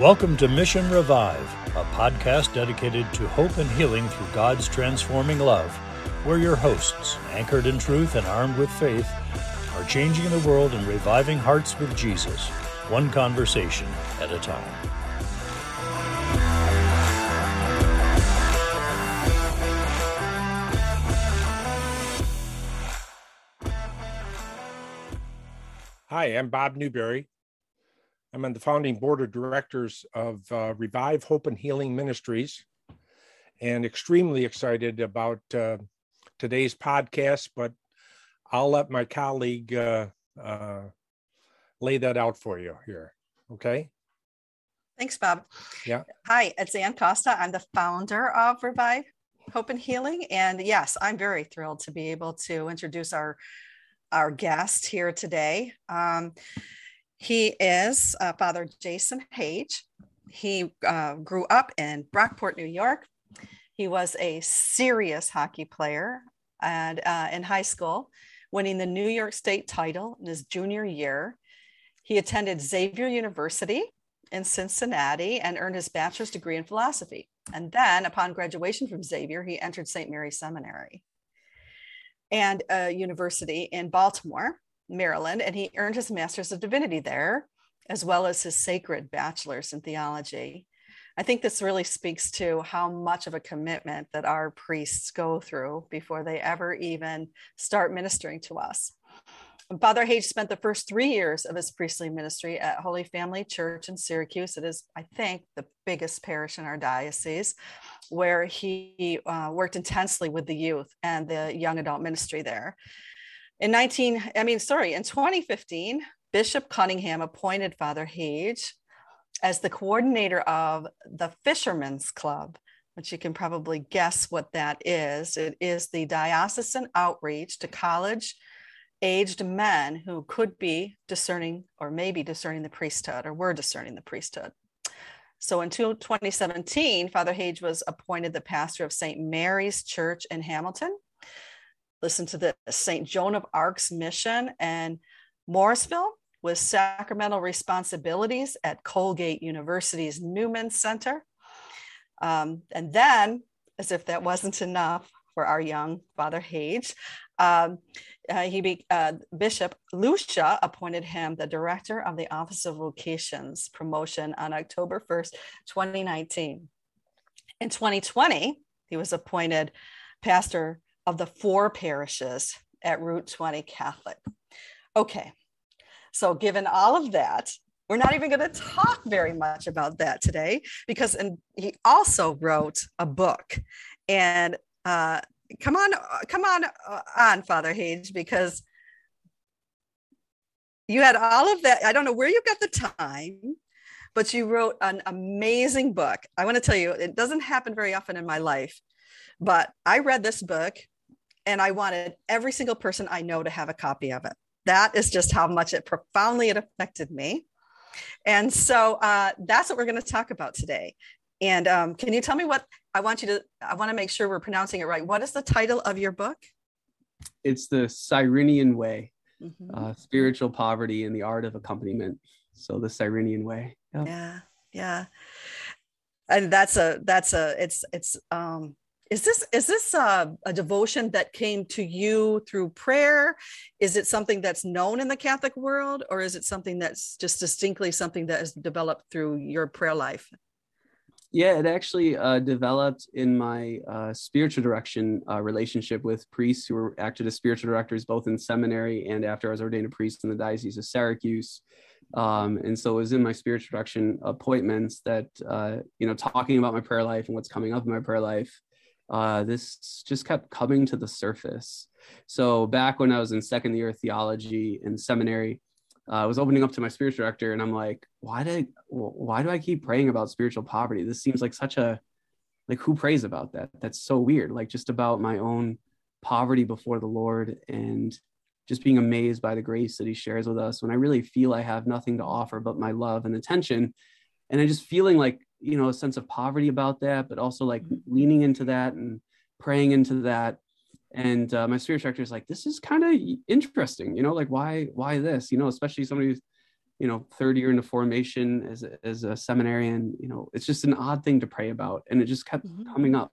Welcome to Mission Revive, a podcast dedicated to hope and healing through God's transforming love, where your hosts, anchored in truth and armed with faith, are changing the world and reviving hearts with Jesus, one conversation at a time. Hi, I'm Bob Newberry. I'm on the founding board of directors of uh, Revive Hope and Healing Ministries, and extremely excited about uh, today's podcast. But I'll let my colleague uh, uh lay that out for you here. Okay. Thanks, Bob. Yeah. Hi, it's Anne Costa. I'm the founder of Revive Hope and Healing, and yes, I'm very thrilled to be able to introduce our our guest here today. Um, he is uh, Father Jason Hage. He uh, grew up in Brockport, New York. He was a serious hockey player and uh, in high school, winning the New York State title in his junior year. He attended Xavier University in Cincinnati and earned his bachelor's degree in philosophy. And then, upon graduation from Xavier, he entered St. Mary's Seminary and a university in Baltimore Maryland, and he earned his Master's of Divinity there, as well as his sacred bachelor's in theology. I think this really speaks to how much of a commitment that our priests go through before they ever even start ministering to us. Father Hage spent the first three years of his priestly ministry at Holy Family Church in Syracuse. It is, I think, the biggest parish in our diocese, where he uh, worked intensely with the youth and the young adult ministry there. In 19, I mean, sorry, in 2015, Bishop Cunningham appointed Father Hage as the coordinator of the Fishermen's Club, which you can probably guess what that is. It is the diocesan outreach to college aged men who could be discerning or maybe discerning the priesthood or were discerning the priesthood. So in 2017, Father Hage was appointed the pastor of St. Mary's Church in Hamilton listen to the St. Joan of Arc's mission and Morrisville with sacramental responsibilities at Colgate University's Newman Center. Um, and then, as if that wasn't enough for our young Father Hage, um, uh, he be, uh, Bishop Lucia appointed him the director of the Office of Vocations promotion on October 1st, 2019. In 2020, he was appointed pastor of the four parishes at Route 20 Catholic. Okay, so given all of that, we're not even going to talk very much about that today because and he also wrote a book. And uh, come on, come on, uh, on Father Hage, because you had all of that. I don't know where you got the time, but you wrote an amazing book. I want to tell you, it doesn't happen very often in my life, but I read this book and I wanted every single person I know to have a copy of it. That is just how much it profoundly it affected me. And so uh, that's what we're going to talk about today. And um, can you tell me what I want you to? I want to make sure we're pronouncing it right. What is the title of your book? It's the Cyrenian Way, mm-hmm. uh, spiritual poverty and the art of accompaniment. So the Cyrenian Way. Yep. Yeah, yeah. And that's a that's a it's it's um is this is this a, a, devotion that came to you through prayer? Is it something that's known in the catholic world or is it something that's just distinctly something that has developed through your prayer life? Yeah it actually uh, developed in my uh, spiritual direction uh, relationship with priests who were acted as spiritual directors both in seminary and after i was ordained a priest in the diocese of syracuse. Um, and so it was in my spiritual direction appointments that uh, you know talking about my prayer life and what's coming up in my prayer life uh, this just kept coming to the surface. So back when I was in second year theology in seminary, uh, I was opening up to my spiritual director, and I'm like, why did why do I keep praying about spiritual poverty? This seems like such a like who prays about that? That's so weird. Like just about my own poverty before the Lord and just being amazed by the grace that He shares with us when I really feel I have nothing to offer but my love and attention, and I just feeling like you know a sense of poverty about that but also like mm-hmm. leaning into that and praying into that and uh, my spiritual director is like this is kind of interesting you know like why why this you know especially somebody who's you know, third year into formation as a, as a seminarian. You know, it's just an odd thing to pray about, and it just kept mm-hmm. coming up.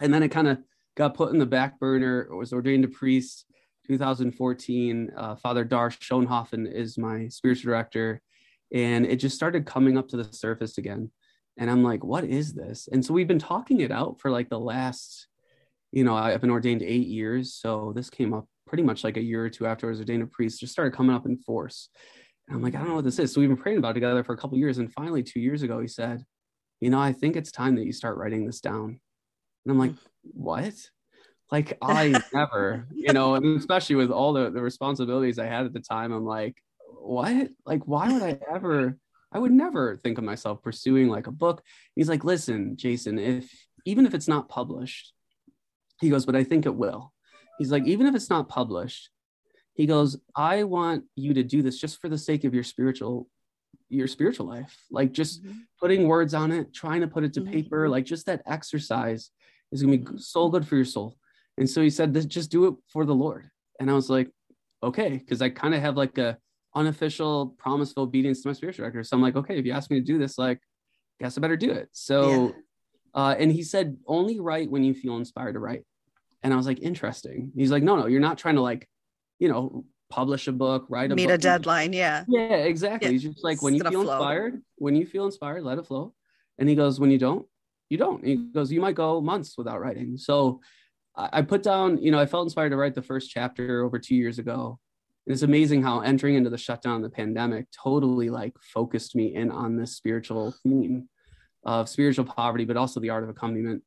And then it kind of got put in the back burner. Was ordained a priest 2014. Uh, Father Dar Schoenhofen is my spiritual director, and it just started coming up to the surface again. And I'm like, what is this? And so we've been talking it out for like the last, you know, I've been ordained eight years. So this came up pretty much like a year or two after I was ordained a priest, just started coming up in force. And I'm like, I don't know what this is. So we've been praying about it together for a couple years. And finally, two years ago, he said, you know, I think it's time that you start writing this down. And I'm like, what? Like I never, you know, and especially with all the, the responsibilities I had at the time, I'm like, what? Like, why would I ever I would never think of myself pursuing like a book. He's like, listen, Jason, if even if it's not published, he goes, but I think it will. He's like, even if it's not published, he goes, I want you to do this just for the sake of your spiritual your spiritual life like just mm-hmm. putting words on it trying to put it to mm-hmm. paper like just that exercise is going to be so good for your soul and so he said just do it for the lord and i was like okay because i kind of have like a unofficial promise of obedience to my spiritual director. So I'm like, okay, if you ask me to do this, like, guess I better do it. So, yeah. uh, and he said, only write when you feel inspired to write. And I was like, interesting. He's like, no, no, you're not trying to like, you know, publish a book, write a meet book. a deadline. Yeah. Yeah, exactly. Yeah. He's just like, when you feel flow. inspired, when you feel inspired, let it flow. And he goes, when you don't, you don't. he goes, you might go months without writing. So I put down, you know, I felt inspired to write the first chapter over two years ago it's amazing how entering into the shutdown, the pandemic, totally like focused me in on this spiritual theme of spiritual poverty, but also the art of accompaniment.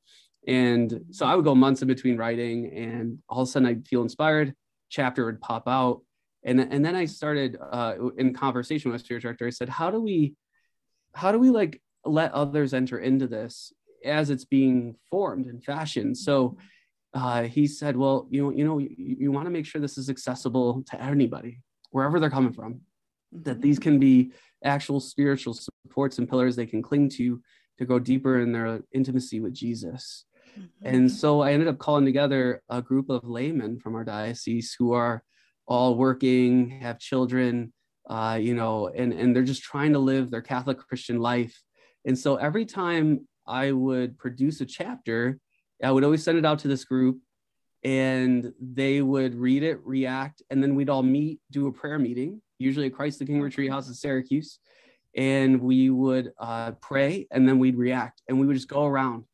And so I would go months in between writing, and all of a sudden I'd feel inspired. Chapter would pop out, and and then I started uh, in conversation with spiritual director. I said, "How do we, how do we like let others enter into this as it's being formed and fashioned?" So uh, he said, well, you know, you know, you, you want to make sure this is accessible to anybody, wherever they're coming from, that these can be actual spiritual supports and pillars they can cling to to go deeper in their intimacy with Jesus. Mm-hmm. And so I ended up calling together a group of laymen from our diocese who are all working, have children, uh, you know, and, and they're just trying to live their Catholic Christian life. And so every time I would produce a chapter, I would always send it out to this group and they would read it, react, and then we'd all meet, do a prayer meeting, usually at Christ the King Retreat House in Syracuse. And we would uh, pray and then we'd react and we would just go around.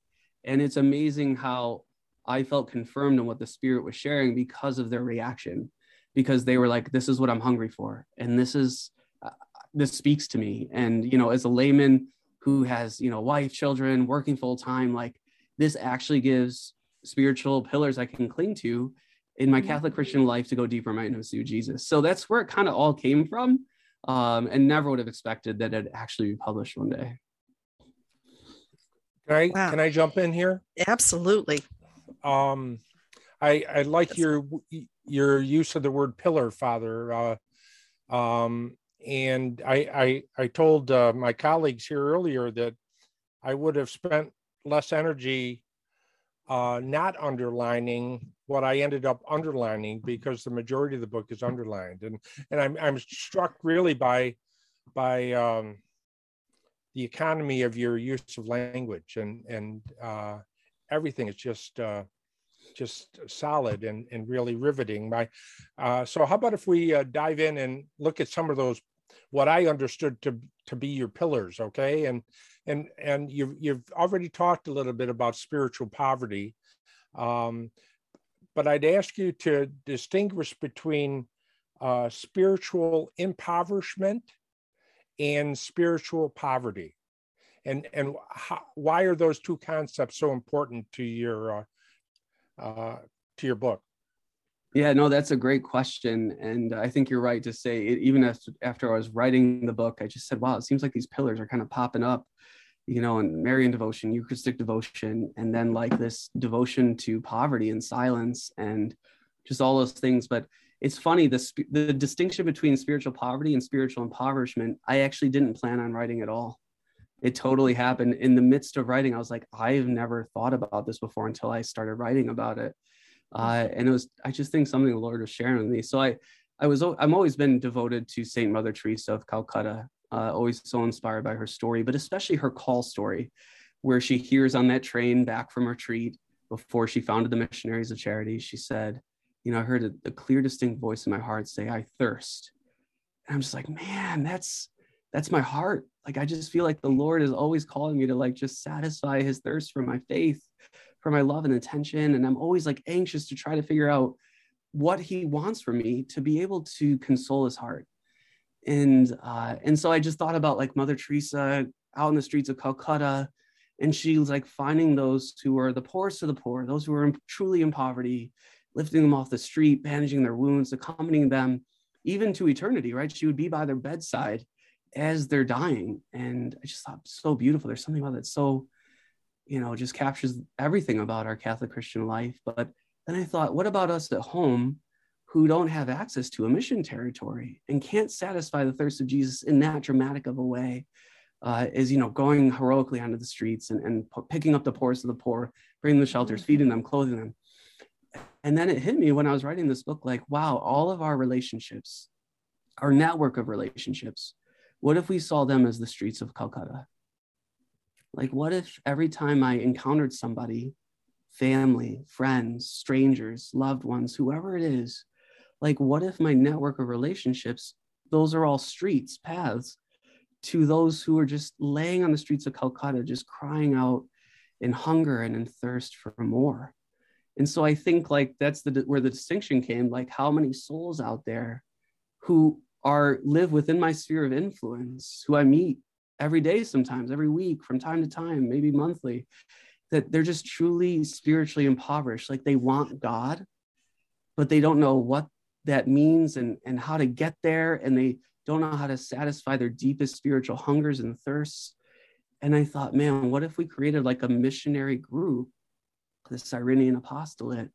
And it's amazing how I felt confirmed in what the Spirit was sharing because of their reaction, because they were like, this is what I'm hungry for. And this is, uh, this speaks to me. And, you know, as a layman who has, you know, wife, children, working full time, like this actually gives spiritual pillars I can cling to in my mm-hmm. Catholic Christian life to go deeper in my intimacy with Jesus. So that's where it kind of all came from. Um, and never would have expected that it'd actually be published one day. Can I wow. can I jump in here? Absolutely. Um, I I like That's your your use of the word pillar, Father. Uh, um, and I I I told uh, my colleagues here earlier that I would have spent less energy uh, not underlining what I ended up underlining because the majority of the book is underlined, and and I'm I'm struck really by by um, the economy of your use of language and and uh, everything is just uh, just solid and and really riveting. My uh, so how about if we uh, dive in and look at some of those what I understood to to be your pillars, okay, and and and you've you've already talked a little bit about spiritual poverty. Um, but i'd ask you to distinguish between uh, spiritual impoverishment and spiritual poverty. And and how, why are those two concepts so important to your uh, uh, to your book yeah, no, that's a great question. And I think you're right to say, it, even after, after I was writing the book, I just said, wow, it seems like these pillars are kind of popping up, you know, and Marian devotion, Eucharistic devotion, and then like this devotion to poverty and silence and just all those things. But it's funny, the, the distinction between spiritual poverty and spiritual impoverishment, I actually didn't plan on writing at all. It totally happened in the midst of writing. I was like, I've never thought about this before until I started writing about it uh, and it was i just think something the lord was sharing with me so i I was I'm always been devoted to Saint Mother Teresa of Calcutta. Uh, always so inspired by her story, but especially her call story, where she hears on that train back from retreat before she founded the Missionaries of Charity. She said, "You know, I heard a, a clear, distinct voice in my heart say, I thirst." And I'm just like, man, that's that's my heart. Like I just feel like the Lord is always calling me to like just satisfy His thirst for my faith, for my love and attention, and I'm always like anxious to try to figure out what he wants from me to be able to console his heart. And uh, and so i just thought about like mother teresa out in the streets of calcutta and she was like finding those who are the poorest of the poor those who are in, truly in poverty lifting them off the street bandaging their wounds accompanying them even to eternity right? She would be by their bedside as they're dying. And i just thought so beautiful. There's something about it so you know just captures everything about our catholic christian life but then I thought, what about us at home who don't have access to a mission territory and can't satisfy the thirst of Jesus in that dramatic of a way? Uh, is you know going heroically onto the streets and, and picking up the poorest of the poor, bringing them shelters, feeding them, clothing them. And then it hit me when I was writing this book, like, wow, all of our relationships, our network of relationships, what if we saw them as the streets of Calcutta? Like, what if every time I encountered somebody family, friends, strangers, loved ones, whoever it is. Like, what if my network of relationships, those are all streets, paths to those who are just laying on the streets of Calcutta, just crying out in hunger and in thirst for more? And so I think like that's the where the distinction came, like how many souls out there who are live within my sphere of influence, who I meet every day sometimes, every week, from time to time, maybe monthly, that they're just truly spiritually impoverished. Like they want God, but they don't know what that means and, and how to get there. And they don't know how to satisfy their deepest spiritual hungers and thirsts. And I thought, man, what if we created like a missionary group, the Cyrenian apostolate,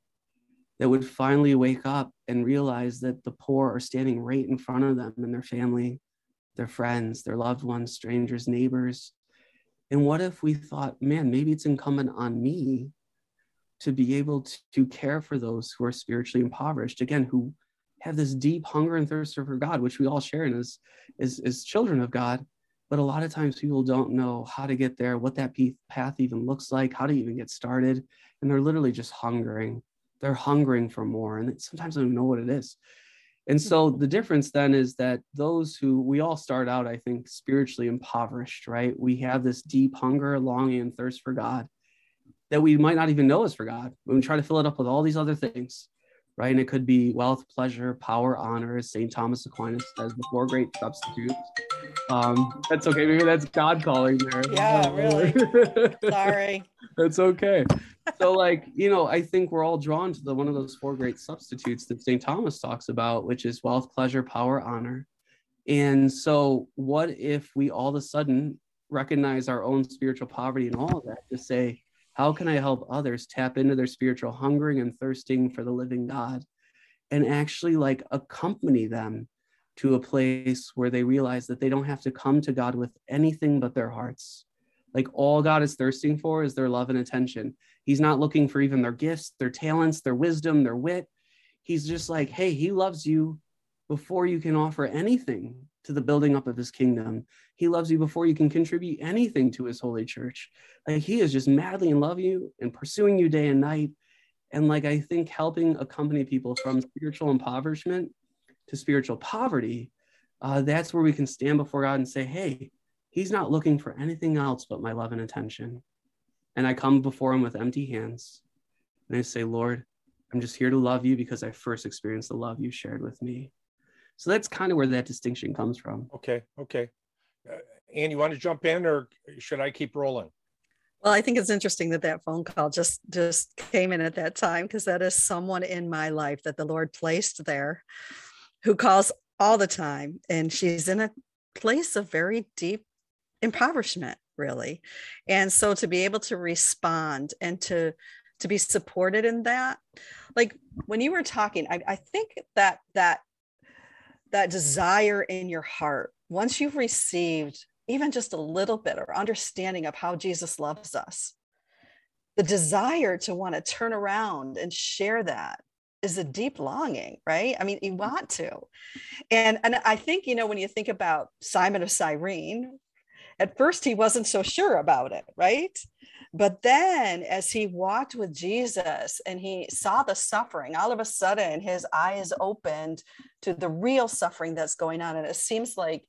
that would finally wake up and realize that the poor are standing right in front of them and their family, their friends, their loved ones, strangers, neighbors, and what if we thought, man, maybe it's incumbent on me to be able to, to care for those who are spiritually impoverished, again, who have this deep hunger and thirst for God, which we all share in as, as, as children of God. But a lot of times people don't know how to get there, what that path even looks like, how to even get started. And they're literally just hungering. They're hungering for more. And sometimes don't know what it is. And hmm. so the difference then is that those who we all start out, I think, spiritually impoverished, right? We have this deep hunger, longing, and thirst for God that we might not even know is for God. We try to fill it up with all these other things, right? And it could be wealth, pleasure, power, honor, as St. Thomas Aquinas says, the four great substitutes. Um, that's okay. Maybe that's God calling there. Yeah, really. Sorry. that's okay so like you know i think we're all drawn to the one of those four great substitutes that st thomas talks about which is wealth pleasure power honor and so what if we all of a sudden recognize our own spiritual poverty and all of that to say how can i help others tap into their spiritual hungering and thirsting for the living god and actually like accompany them to a place where they realize that they don't have to come to god with anything but their hearts like all God is thirsting for is their love and attention. He's not looking for even their gifts, their talents, their wisdom, their wit. He's just like, hey, he loves you before you can offer anything to the building up of his kingdom. He loves you before you can contribute anything to his holy church. Like he is just madly in love with you and pursuing you day and night. And like I think helping accompany people from spiritual impoverishment to spiritual poverty, uh, that's where we can stand before God and say, hey, He's not looking for anything else but my love and attention. And I come before him with empty hands and I say, Lord, I'm just here to love you because I first experienced the love you shared with me. So that's kind of where that distinction comes from. Okay. Okay. Uh, Anne, you want to jump in or should I keep rolling? Well, I think it's interesting that that phone call just just came in at that time because that is someone in my life that the Lord placed there who calls all the time and she's in a place of very deep impoverishment really and so to be able to respond and to to be supported in that like when you were talking I, I think that that that desire in your heart once you've received even just a little bit or understanding of how jesus loves us the desire to want to turn around and share that is a deep longing, right? I mean, you mm-hmm. want to. And and I think, you know, when you think about Simon of Cyrene, at first he wasn't so sure about it, right? But then as he walked with Jesus and he saw the suffering, all of a sudden his eyes opened to the real suffering that's going on. And it seems like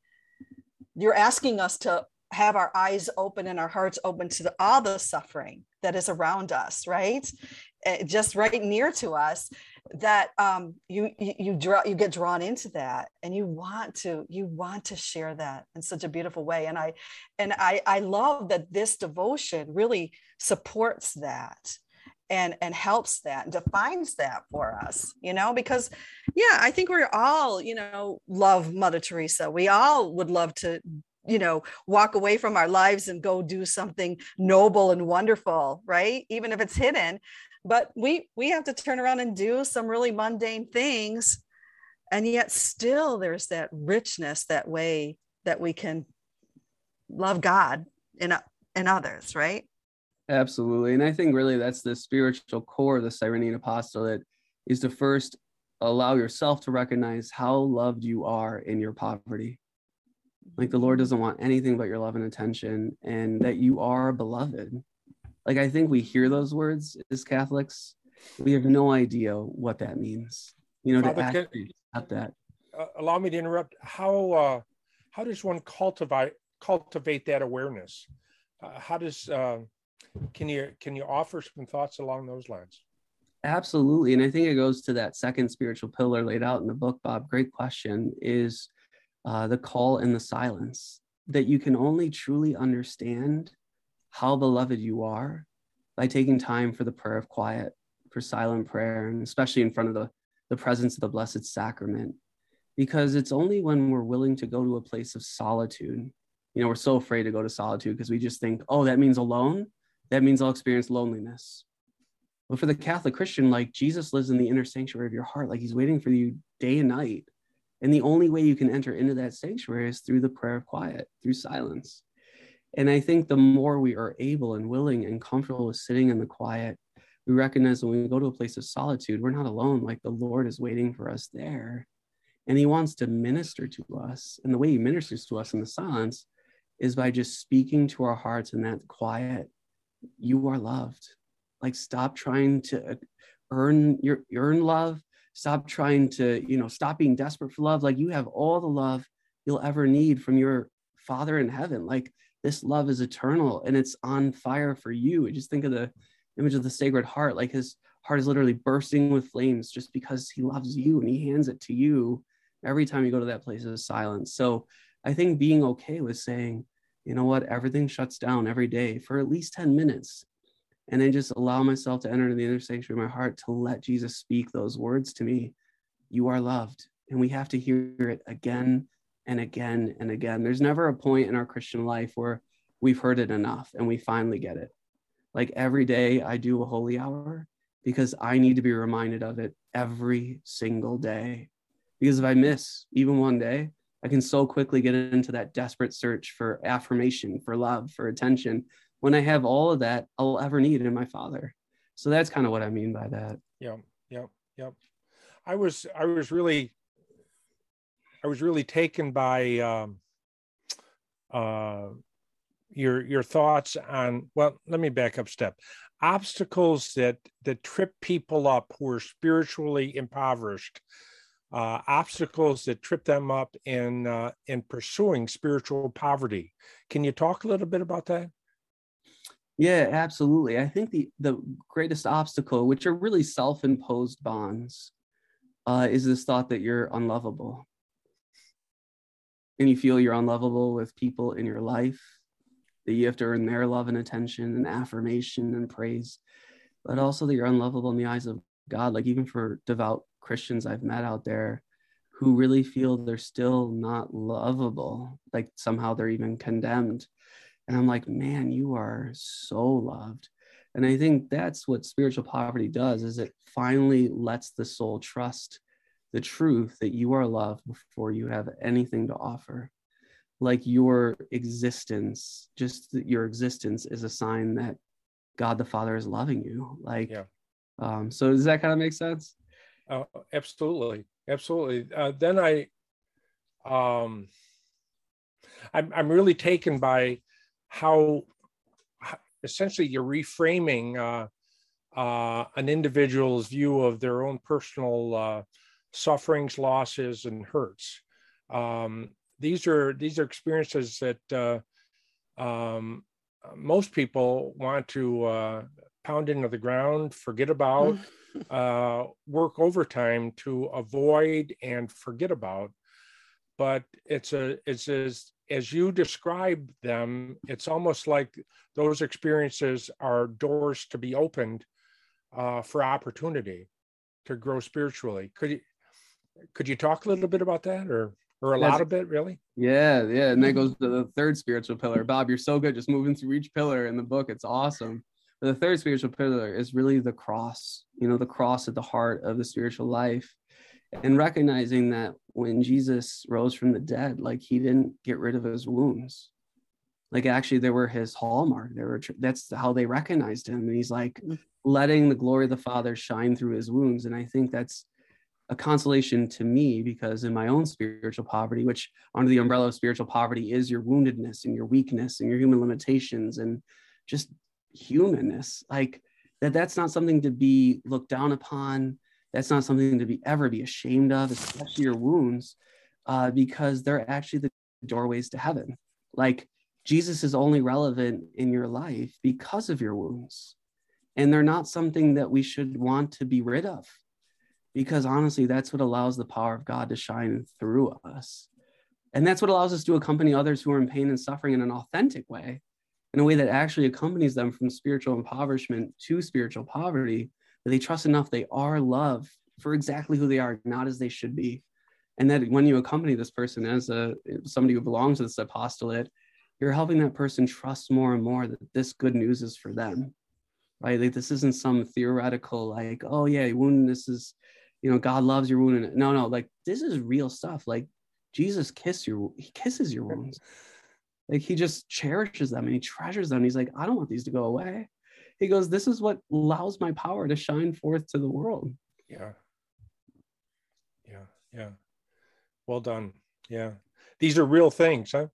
you're asking us to have our eyes open and our hearts open to the, all the suffering that is around us, right? Eh, just right near to us that um, you you you, draw, you get drawn into that and you want to you want to share that in such a beautiful way. And i and i i love that this devotion really supports that and and helps that and defines that for us you know because yeah i think we're all you know love mother teresa. We all would love to you know walk away from our lives and go do something noble and wonderful right? Even if it's hidden but we we have to turn around and do some really mundane things. And yet still there's that richness that way that we can love god in in others right? Absolutely. And i think really that's the spiritual core of the cyrenian apostolate is to first allow yourself to recognize how loved you are in your poverty. Like the lord mm-hmm. doesn't want anything but your love and attention and that you are beloved like I think we hear those words as Catholics, we have no idea what that means. You know, Father, to actually that. Uh, allow me to interrupt. How uh, how does one cultivate cultivate that awareness? Uh, how does uh, can you can you offer some thoughts along those lines? Absolutely, and I think it goes to that second spiritual pillar laid out in the book. Bob, great question. Is uh, the call and the silence that you can only truly understand how beloved you are by taking time for the prayer of quiet, for silent prayer, and especially in front of the, the presence of the Blessed Sacrament. Because it's only when we're willing to go to a place of solitude. You know, we're so afraid to go to solitude because we just think, oh, that means alone. That means I'll experience loneliness. But for the Catholic Christian, like Jesus lives in the inner sanctuary of your heart, like he's waiting for you day and night. And the only way you can enter into that sanctuary is through the prayer of quiet, through silence. And I think the more we are able and willing and comfortable with sitting in the quiet, we recognize when we go to a place of solitude, we're not alone. Like the Lord is waiting for us there. And He wants to minister to us. And the way He ministers to us in the silence is by just speaking to our hearts in that quiet. You are loved. Like stop trying to uh, earn your earn love. Stop trying to, you know, stop being desperate for love. Like you have all the love you'll ever need from your Father in heaven. Like this love is eternal and it's on fire for you. Just think of the image of the Sacred Heart, like his heart is literally bursting with flames just because he loves you and he hands it to you every time you go to that place of silence. So I think being okay with saying, you know what, everything shuts down every day for at least 10 minutes. And then just allow myself to enter into the inner sanctuary of my heart to let Jesus speak those words to me. You are loved. And we have to hear it again and again and again. There's never a point in our Christian life where we've heard it enough and we finally get it. Like every day I do a holy hour because I need to be reminded of it every single day. Because if I miss even one day, I can so quickly get into that desperate search for affirmation, for love, for attention when I have all of that I'll ever need in my father. So that's kind of what I mean by that. Yeah, yeah, yeah. I was I was really I was really taken by um, uh, your your thoughts on. Well, let me back up step. Obstacles that that trip people up who are spiritually impoverished. Uh, obstacles that trip them up in uh, in pursuing spiritual poverty. Can you talk a little bit about that? Yeah, absolutely. I think the the greatest obstacle, which are really self-imposed bonds, uh, is this thought that you're unlovable and you feel you're unlovable with people in your life, that you have to earn their love and attention and affirmation and praise, but also that you're unlovable in the eyes of God. Like, even for devout Christians I've met out there who really feel they're still not lovable, like somehow they're even condemned. And I'm like, man, you are so loved. And I think that's what spiritual poverty does is it finally lets the soul trust the truth that you are loved before you have anything to offer. Like your existence, just your existence is a sign that God the Father is loving you. Like, yeah. um, so does that kind of make sense? Uh, absolutely, absolutely. Uh, then I, um, I'm I'm really taken by how, how essentially you're reframing uh, uh, an individual's view of their own personal uh, sufferings, losses, and hurts. Um, these are these are experiences that uh, um, most people want to uh, pound into the ground, forget about, uh, work overtime to avoid and forget about. But it's a it's as as you describe them, it's almost like those experiences are doors to be opened uh, for opportunity to grow spiritually. Could you could you talk a little bit about that, or or a That's, lot of it, really? Yeah, yeah, and that goes to the third spiritual pillar. Bob, you're so good, just moving through each pillar in the book. It's awesome. But the third spiritual pillar is really the cross. You know, the cross at the heart of the spiritual life, and recognizing that when Jesus rose from the dead, like he didn't get rid of his wounds like actually they were his hallmark they were that's how they recognized him and he's like mm. letting the glory of the father shine through his wounds and i think that's a consolation to me because in my own spiritual poverty which under the umbrella of spiritual poverty is your woundedness and your weakness and your human limitations and just humanness like that that's not something to be looked down upon. That's not something to be ever be ashamed of especially your wounds uh, because they're actually the doorways to heaven. Like Jesus is only relevant in your life because of your wounds. And they're not something that we should want to be rid of, because honestly, that's what allows the power of God to shine through us. And that's what allows us to accompany others who are in pain and suffering in an authentic way, in a way that actually accompanies them from spiritual impoverishment to spiritual poverty, that they trust enough they are loved for exactly who they are, not as they should be. And that when you accompany this person as a somebody who belongs to this apostolate, you're helping that person trust more and more that this good news is for them right like this isn't some theoretical like oh yeah woundedness is you know god loves your wound no no like this is real stuff. Like jesus kiss your he kisses your wounds. Like he just cherishes them and he treasures them. He's like i don't want these to go away. He goes this is what allows my power to shine forth to the world. Yeah. Yeah yeah. Well done. Yeah. These are real things huh?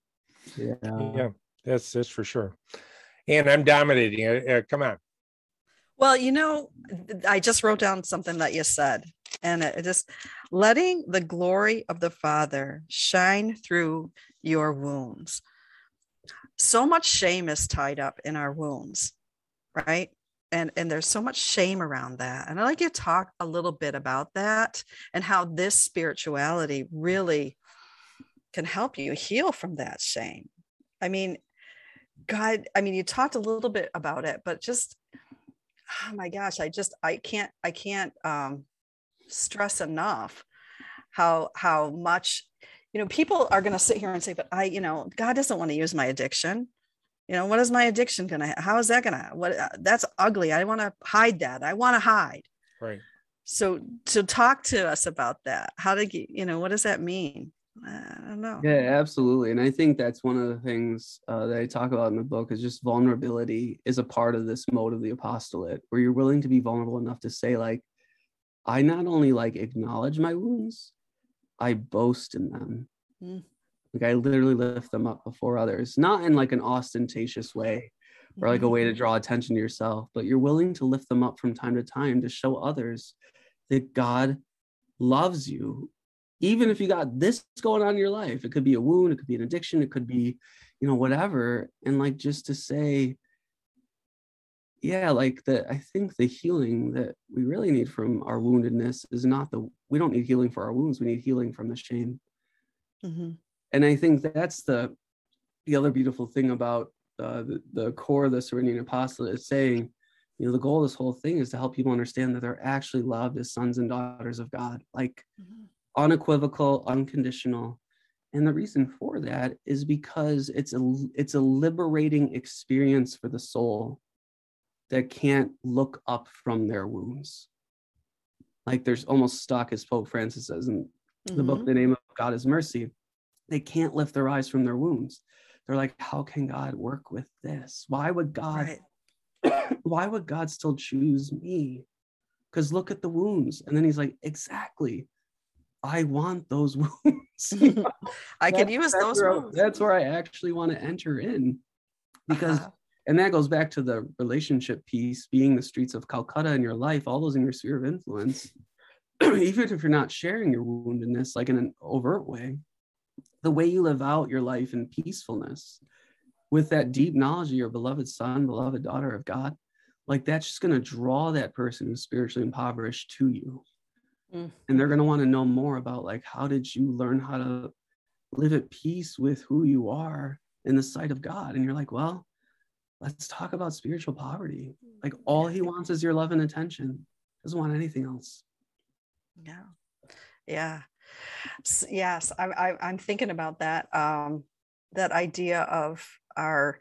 Yeah. Yeah, that's that's for sure. And I'm dominating. Uh, uh, come on. Well, you know, I just wrote down something that you said, and it just letting the glory of the Father shine through your wounds. So much shame is tied up in our wounds, right? And, and there's so much shame around that. And I'd like you to talk a little bit about that and how this spirituality really can help you heal from that shame. I mean, God, I mean, you talked a little bit about it, but just, oh my gosh, I just, I can't, I can't um, stress enough how, how much, you know, people are going to sit here and say, but I, you know, God doesn't want to use my addiction. You know, what is my addiction going to, how is that going to, what, uh, that's ugly. I want to hide that. I want to hide. Right. So to talk to us about that, how to get, you know, what does that mean? I don't know. Yeah, absolutely. And I think that's one of the things uh, that I talk about in the book is just vulnerability is a part of this mode of the apostolate, where you're willing to be vulnerable enough to say, like, I not only like acknowledge my wounds, I boast in them. Mm. Like I literally lift them up before others, not in like an ostentatious way or like a way to mm-hmm. draw attention to yourself, but you're willing to lift them up from time to time to show others that God loves you even if you got this going on in your life it could be a wound it could be an addiction it could be you know whatever and like just to say yeah like the i think the healing that we really need from our woundedness is not the we don't need healing for our wounds we need healing from the shame mm-hmm. and i think that's the the other beautiful thing about uh, the, the core of the Cyrenian apostolate is saying you know the goal of this whole thing is to help people understand that they're actually loved as sons and daughters of god like mm-hmm unequivocal, unconditional. And the reason for that is because it's a it's a liberating experience for the soul that can't look up from their wounds. Like there's almost stuck, as Pope Francis says in mm-hmm. the book, mm-hmm. The Name of God is Mercy. They can't lift their eyes from their wounds. They're like, how can God work with this? Why would God right. why would God still choose me? because look at the wounds. And then he's like, exactly. I want those wounds. I can use those where, wounds. That's where I actually want to enter in. Because Uh-huh. And that goes back to the relationship piece, being the streets of Calcutta in your life, all those in your sphere of influence. Even if you're not sharing your woundedness like in an overt way, the way you live out your life in peacefulness with that deep knowledge of your beloved son, beloved daughter of God, like that's just going to draw that person who's spiritually impoverished to you. Mm. And they're going to want to know more about like how did you learn how to live at peace with who you are in the sight of God? And you're like, well, let's talk about spiritual poverty. Like all he wants is your love and attention. Doesn't want anything else. Yeah. Yeah. Yes. I, I, I'm thinking about that. Um, that idea of our,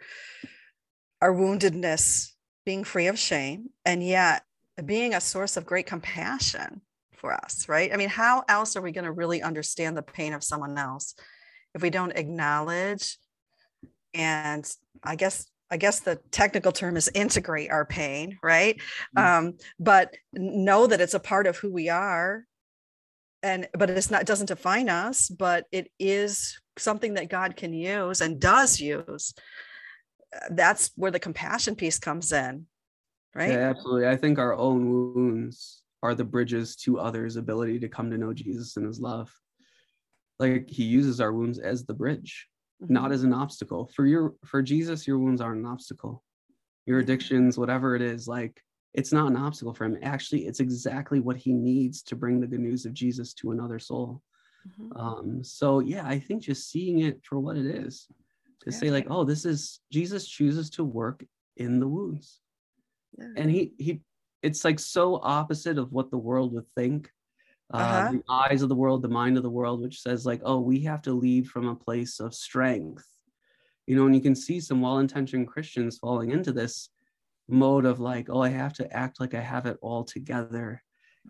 our woundedness being free of shame and yet being a source of great compassion for us, right? I mean, how else are we going to really understand the pain of someone else if we don't acknowledge and I guess I guess the technical term is integrate our pain, right? Mhm. Um, but know that it's a part of who we are, and but it's not doesn't define us, but it is something that God can use and does use. Uh, That's where the compassion piece comes in, right? Yeah, absolutely. I think our own wounds are the bridges to others' ability to come to know Jesus and his love. Like he uses our wounds as the bridge, not Mhm. as an obstacle. For your for Jesus, your wounds aren't an obstacle. Your addictions, whatever it is, like it's not an obstacle for him. Actually, it's exactly what he needs to bring the good news of Jesus to another soul. Mhm. Um, so yeah, I think just seeing it for what it is, to Yeah. say like, oh, this is Jesus chooses to work in the wounds Yeah. and he he it's like so opposite of what the world would think uh, Uh-huh. the eyes of the world the mind of the world which says like oh we have to lead from a place of strength you know and you can see some well-intentioned christians falling into this mode of like oh i have to act like i have it all together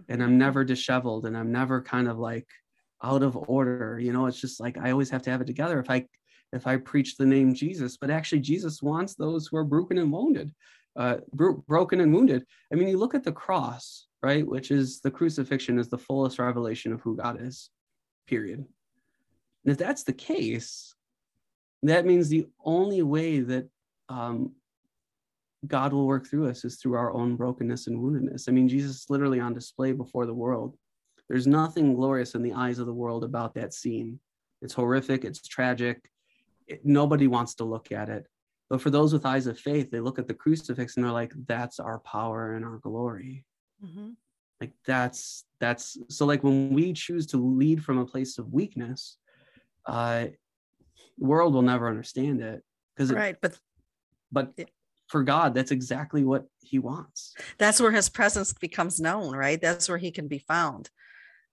and i'm never disheveled and i'm never kind of like out of order you know it's just like i always have to have it together if i if i preach the name jesus but actually jesus wants those who are broken and wounded uh, bro- broken and wounded. I mean, you look at the cross, right, which is the crucifixion is the fullest revelation of who God is, period. And if that's the case, that means the only way that um, God will work through us is through our own brokenness and woundedness. I mean, Jesus is literally on display before the world. There's nothing glorious in the eyes of the world about that scene. It's horrific, it's tragic. It- nobody wants to look at it. But for those with eyes of faith, they look at the crucifix and they're like, that's our power and our glory. Mhm. Like that's that's so like when we choose to lead from a place of weakness, uh the world will never understand it. Because Right. But but Yeah. for God, that's exactly what he wants. that's where his presence becomes known, right? That's where he can be found.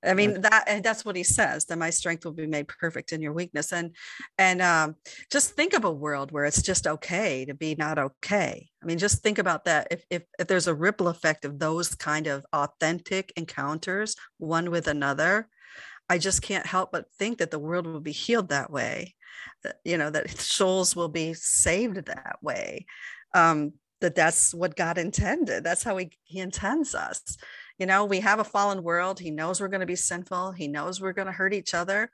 I mean that and that's what he says that my strength will be made perfect in your weakness and and um, just think of a world where it's just okay to be not okay. I mean just think about that if if, if there's a ripple effect of those kind of authentic encounters one with another I just can't help but think that the world will be healed that way. That you know that souls will be saved that way. Um, that that's what God intended. That's how he, he intends us. You know, we have a fallen world. He knows we're going to be sinful. He knows we're going to hurt each other.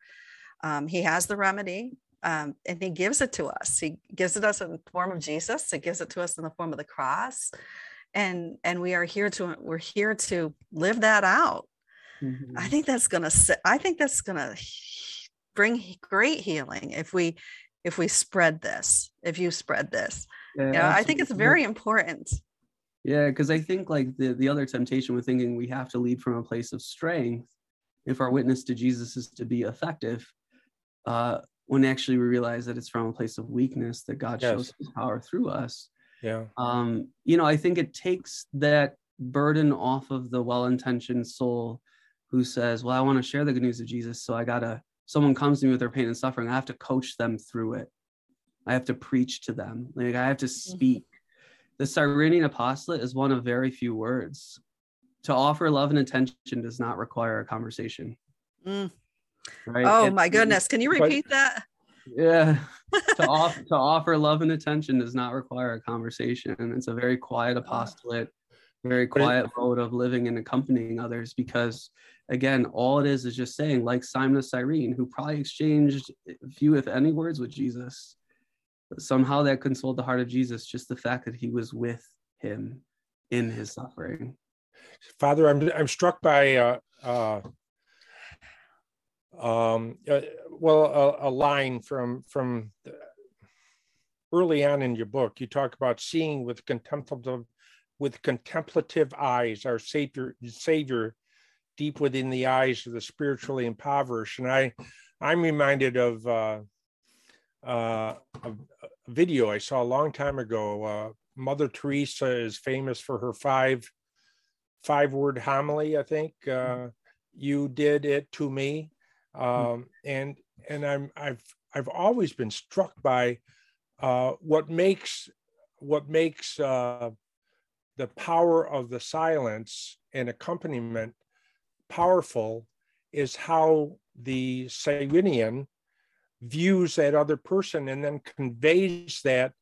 Um, he has the remedy um, and he gives it to us. He gives it us in the form of Jesus. He gives it to us in the form of the cross. And, and we are here to, we're here to live that out. Mm-hmm. I think that's going to, I think that's going to bring great healing if we, if we spread this, if you spread this, Yeah, you know, I think it's very important. Yeah, because I think like the, the other temptation with thinking we have to lead from a place of strength if our witness to Jesus is to be effective, uh, when actually we realize that it's from a place of weakness that God Yes. shows his power through us. Yeah. Um, you know, I think it takes that burden off of the well-intentioned soul who says, Well, I want to share the good news of Jesus. So I gotta someone comes to me with their pain and suffering, I have to coach them through it. I have to preach to them. Like I have to speak the Cyrenian apostolate is one of very few words. To offer love and attention does not require a conversation. Mm. Right? Oh It- my goodness. Can you but- repeat that? Yeah. to, off, to offer love and attention does not require a conversation. It's a very quiet apostolate. very quiet mode of living and accompanying others because again all it is is just saying like simon of cyrene who probably exchanged few if any words with jesus but somehow that consoled the heart of jesus just the fact that he was with him in his suffering father i'm, I'm struck by uh, uh, um, uh, well a, a, line from from early on in your book you talk about seeing with contemplative with contemplative eyes, our Savior, Savior deep within the eyes of the spiritually impoverished. And I, I'm reminded of uh, uh, video I saw a long time ago. Uh, Mother Teresa is famous for her five five word homily. I think uh, you did it to me, um, and and I'm I've I've always been struck by uh, what makes what makes uh, the power of the silence and accompaniment powerful is how the Cyrenian views that other person and then conveys that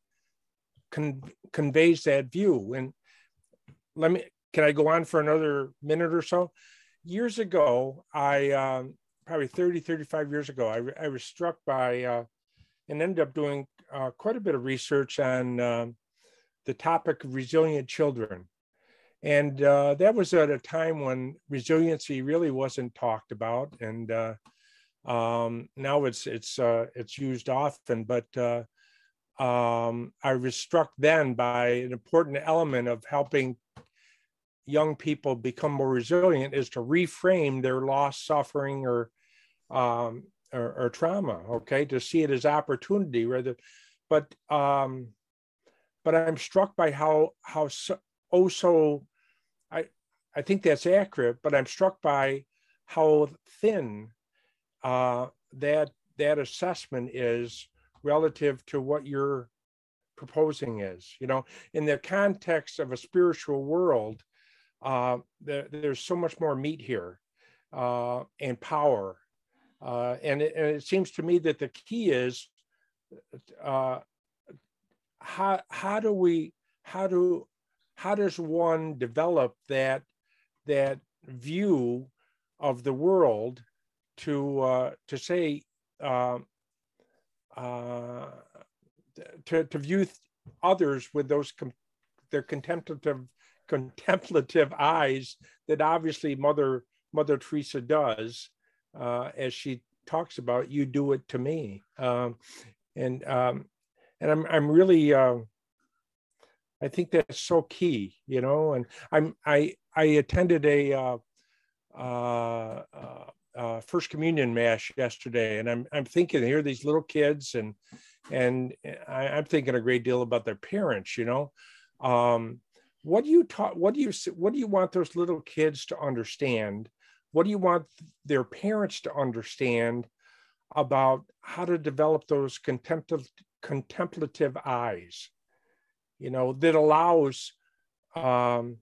con- conveys that view. And let me can I go on for another minute or so? Years ago, I um, probably 30, 35 years ago, I, I was struck by uh, and ended up doing uh, quite a bit of research on um, the topic of resilient children. And uh, that was at a time when resiliency really wasn't talked about. And uh, um, now it's, it's, uh, it's used often, but uh, um, I was struck then by an important element of helping young people become more resilient is to reframe their loss, suffering, or um, or, or, trauma. Okay, to see it as opportunity rather. But um, but I'm struck by how how so, oh so I I think that's accurate, but I'm struck by how thin uh, that that assessment is relative to what you're proposing is. You know, in the context of a spiritual world, uh, there, there's so much more meat here uh, and power, uh, and, it, and, it, seems to me that the key is uh, how how do we how do how does one develop that that view of the world to uh, to say uh, uh, to to view others with those com- their contemplative contemplative eyes that obviously mother mother teresa does uh, as she talks about you do it to me um, and um, and I'm I'm really uh, I think that's so key, you know. And I'm I I attended a uh, uh, uh, first communion mass yesterday, and I'm I'm thinking here these little kids, and and I, am thinking a great deal about their parents, you know. Um, what do you talk? What do you what do you want those little kids to understand? What do you want their parents to understand about how to develop those contemplative contemplative eyes, you know, that allows um,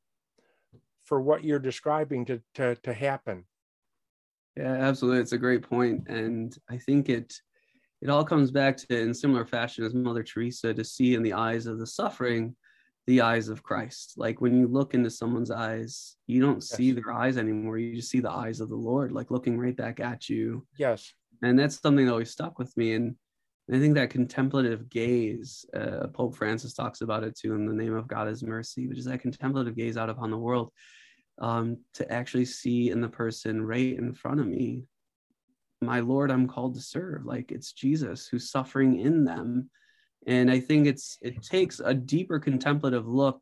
for what you're describing to, to, to happen. Yeah, absolutely. It's a great point. And I think it, it all comes back to, in similar fashion as Mother Teresa, to see in the eyes of the suffering the eyes of Christ. Like when you look into someone's eyes, you don't yes. see their eyes anymore. You just see the eyes of the Lord, like looking right back at you. Yes. And that's something that always stuck with me. And I think that contemplative gaze, uh, Pope Francis talks about it too in the name of God is mercy, which is that contemplative gaze out upon the world um, to actually see in the person right in front of me, my Lord, I'm called to serve. Like it's Jesus who's suffering in them. And I think it's it takes a deeper contemplative look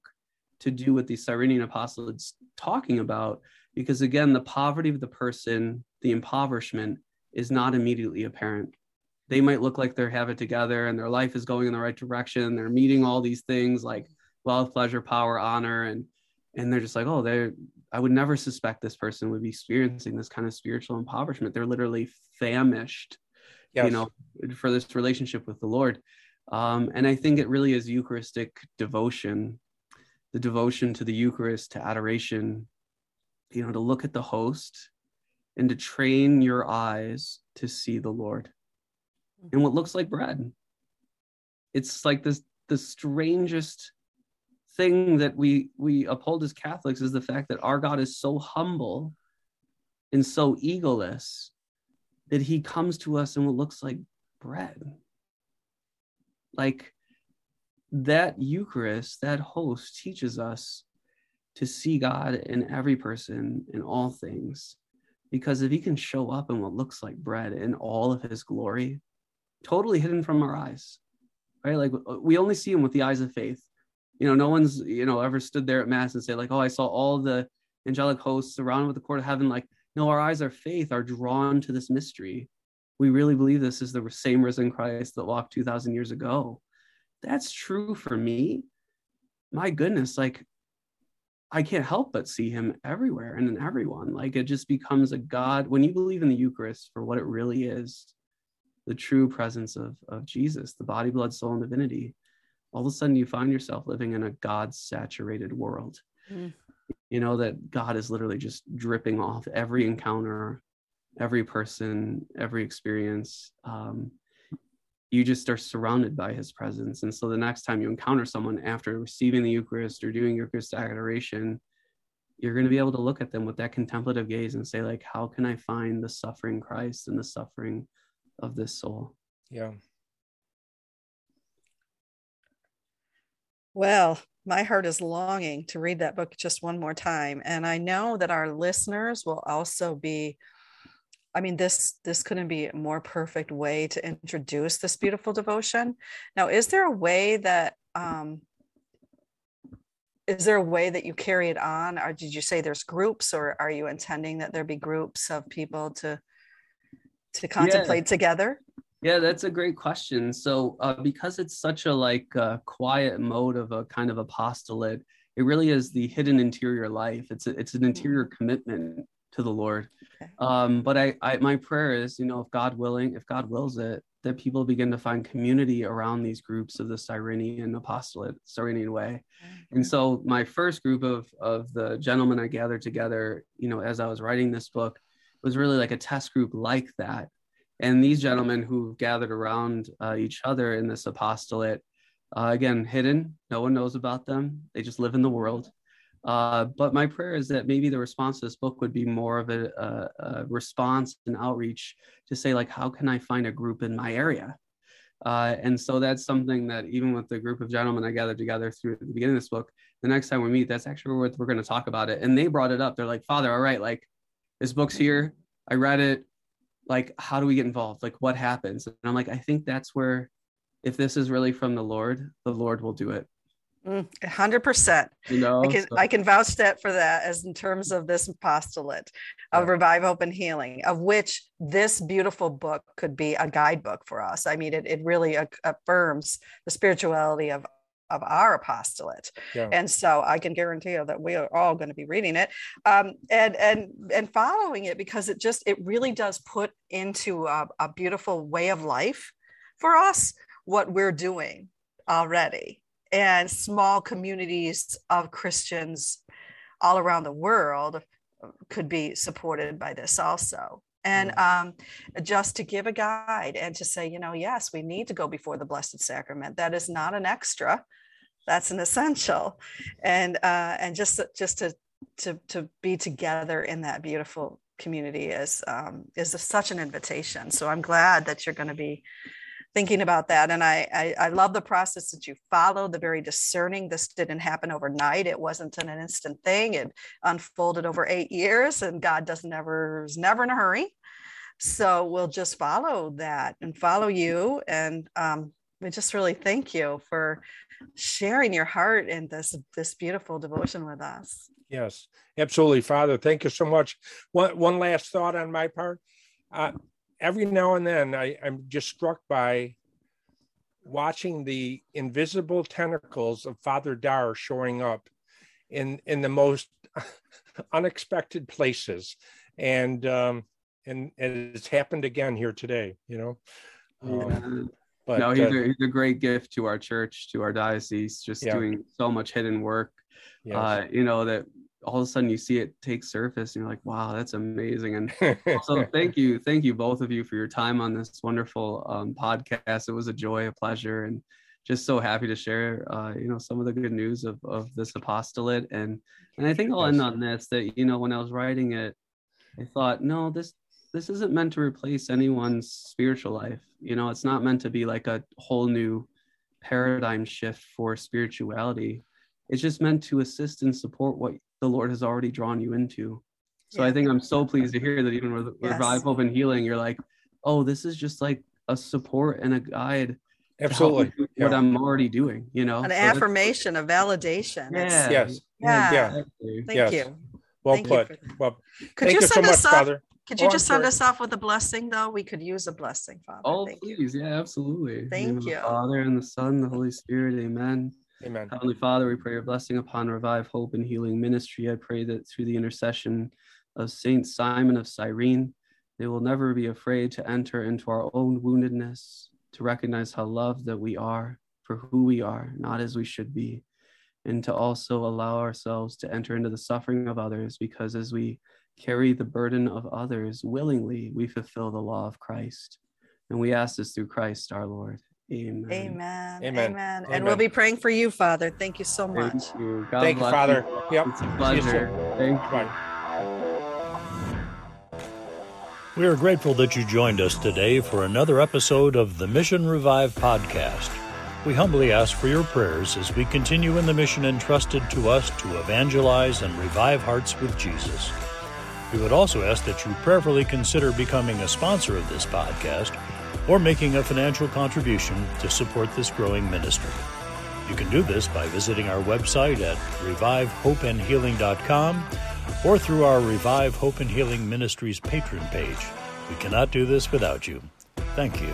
to do what the Cyrenian apostle is talking about, because again, the poverty of the person, the impoverishment is not immediately apparent they might look like they have it together and their life is going in the right direction. They're meeting all these things like wealth, pleasure, power, honor, and and they're just like, oh, they're I would never suspect this person would be experiencing this kind of spiritual impoverishment. They're literally famished, yes. you know, for this relationship with the Lord. Um, and I think it really is Eucharistic devotion, the devotion to the Eucharist, to adoration, you know, to look at the host and to train your eyes to see the Lord and what looks like bread. It's like this the strangest thing that we we uphold as Catholics is the fact that our God is so humble and so egoless that he comes to us in what looks like bread. Like that Eucharist, that host teaches us to see God in every person in all things. Because if he can show up in what looks like bread in all of his glory, totally hidden from our eyes, right? Like we only see him with the eyes of faith. You know, no one's, you know, ever stood there at Mass and say, like, oh, I saw all the angelic hosts surrounded with the court of heaven. Like, no, our eyes, our faith are drawn to this mystery. We really believe this is the same risen Christ that walked 2,000 years ago. That's true for me. My goodness, like I can't help but see him everywhere and in everyone. Like it just becomes a God. When you believe in the Eucharist for what it really is, the true presence of, of Jesus, the body, blood, soul, and divinity, all of a sudden you find yourself living in a God saturated world. Mm. You know, that God is literally just dripping off every encounter, every person, every experience. Um, you just are surrounded by his presence. And so the next time you encounter someone after receiving the Eucharist or doing Eucharist adoration, you're going to be able to look at them with that contemplative gaze and say, like, how can I find the suffering Christ and the suffering of this soul? Yeah. Well, my heart is longing to read that book just one more time. And I know that our listeners will also be I mean, this this couldn't be a more perfect way to introduce this beautiful devotion. Now, is there a way that um, is there a way that you carry it on, or did you say there's groups, or are you intending that there be groups of people to to contemplate yeah. together? Yeah, that's a great question. So, uh, because it's such a like uh, quiet mode of a kind of apostolate, it really is the hidden interior life. It's a, it's an interior mm. commitment to the Lord. Okay. Um, but I, I, my prayer is, you know, if God willing, if God wills it, that people begin to find community around these groups of the Cyrenian apostolate, Cyrenian way. Mm-hmm. And so my first group of of the gentlemen I gathered together, you know, as I was writing this book, was really like a test group like that. And these gentlemen who gathered around uh, each other in this apostolate, uh, again, hidden, no one knows about them. They just live in the world. Uh, but my prayer is that maybe the response to this book would be more of a, a, a, response and outreach to say, like, how can I find a group in my area? Uh, and so that's something that even with the group of gentlemen I gathered together through the beginning of this book, the next time we meet, that's actually what we're going to talk about it. And they brought it up. They're like, Father, all right, like this book's here. I read it. Like, how do we get involved? Like, what happens? And I'm like, I think that's where, if this is really from the Lord, the Lord will do it. Mm, hundred percent. You know, I can so. I can vouch that for that as in terms of this apostolate of yeah. revive, hope, and healing, of which this beautiful book could be a guidebook for us. I mean, it it really affirms the spirituality of of our apostolate yeah. and so i can guarantee you that we are all going to be reading it um, and and and following it because it just it really does put into a, a beautiful way of life for us what we're doing already and small communities of Christians all around the world could be supported by this also. And um, just to give a guide and to say, you know, yes, we need to go before the Blessed Sacrament. That is not an extra; that's an essential. And uh, and just just to to to be together in that beautiful community is um, is a, such an invitation. So I'm glad that you're going to be thinking about that. And I, I, I love the process that you followed, the very discerning. This didn't happen overnight. It wasn't an instant thing. It unfolded over eight years, and God doesn't ever is never in a hurry. So we'll just follow that and follow you. And um, we just really thank you for sharing your heart in this this beautiful devotion with us. Yes, absolutely, Father. Thank you so much. One one last thought on my part. Uh, every now and then I, I'm just struck by watching the invisible tentacles of Father Dar showing up in in the most unexpected places, and um, and, and it's happened again here today. You know. Um, but, no, he's, uh, a, he's, a, great gift to our church, to our diocese, just yeah. doing so much hidden work. Yes. Uh, you know that all of a sudden you see it take surface and you're like wow that's amazing and so thank you thank you both of you for your time on this wonderful um, podcast it was a joy a pleasure and just so happy to share, uh, you know, some of the good news of, of this apostolate. And, and I think I'll end on this that, you know, when I was writing it, I thought, no, this, this isn't meant to replace anyone's spiritual life. You know, it's not meant to be like a whole new paradigm shift for spirituality. It's just meant to assist and support what the Lord has already drawn you into. So yeah. I think I'm so pleased to hear that even with yes. Revive, Hope, and Healing, you're like, oh, this is just like a support and a guide absolutely yeah. what i'm already doing you know an so affirmation a validation yeah. yes yeah, yeah. thank yes. you well thank put well could thank you, you send so us much off, father could you oh, just send us off with a blessing though? We could use a blessing father. Oh thank please. You. yeah absolutely. Thank you. Father and the son the holy spirit amen. Amen. Heavenly Father, we pray your blessing upon Revive Hope and Healing Ministry. I pray that through the intercession of Saint Simon of Cyrene, they will never be afraid to enter into our own woundedness, to recognize how loved that we are for who we are, not as we should be, and to also allow ourselves to enter into the suffering of others, because as we carry the burden of others willingly, we fulfill the law of Christ. And we ask this through Christ our Lord. Amen. Amen. Amen. Amen. And we'll be praying for you, Father. Thank you so much. Thank you, Thank you Father. You. Yep. It's a pleasure. Thank you. Bye. We are grateful that you joined us today for another episode of the Mission Revive podcast. We humbly ask for your prayers as we continue in the mission entrusted to us to evangelize and revive hearts with Jesus. We would also ask that you prayerfully consider becoming a sponsor of this podcast or making a financial contribution to support this growing ministry. You can do this by visiting our website at revivehopeandhealing.com or through our Revive Hope and Healing Ministries Patreon page. We cannot do this without you. Thank you.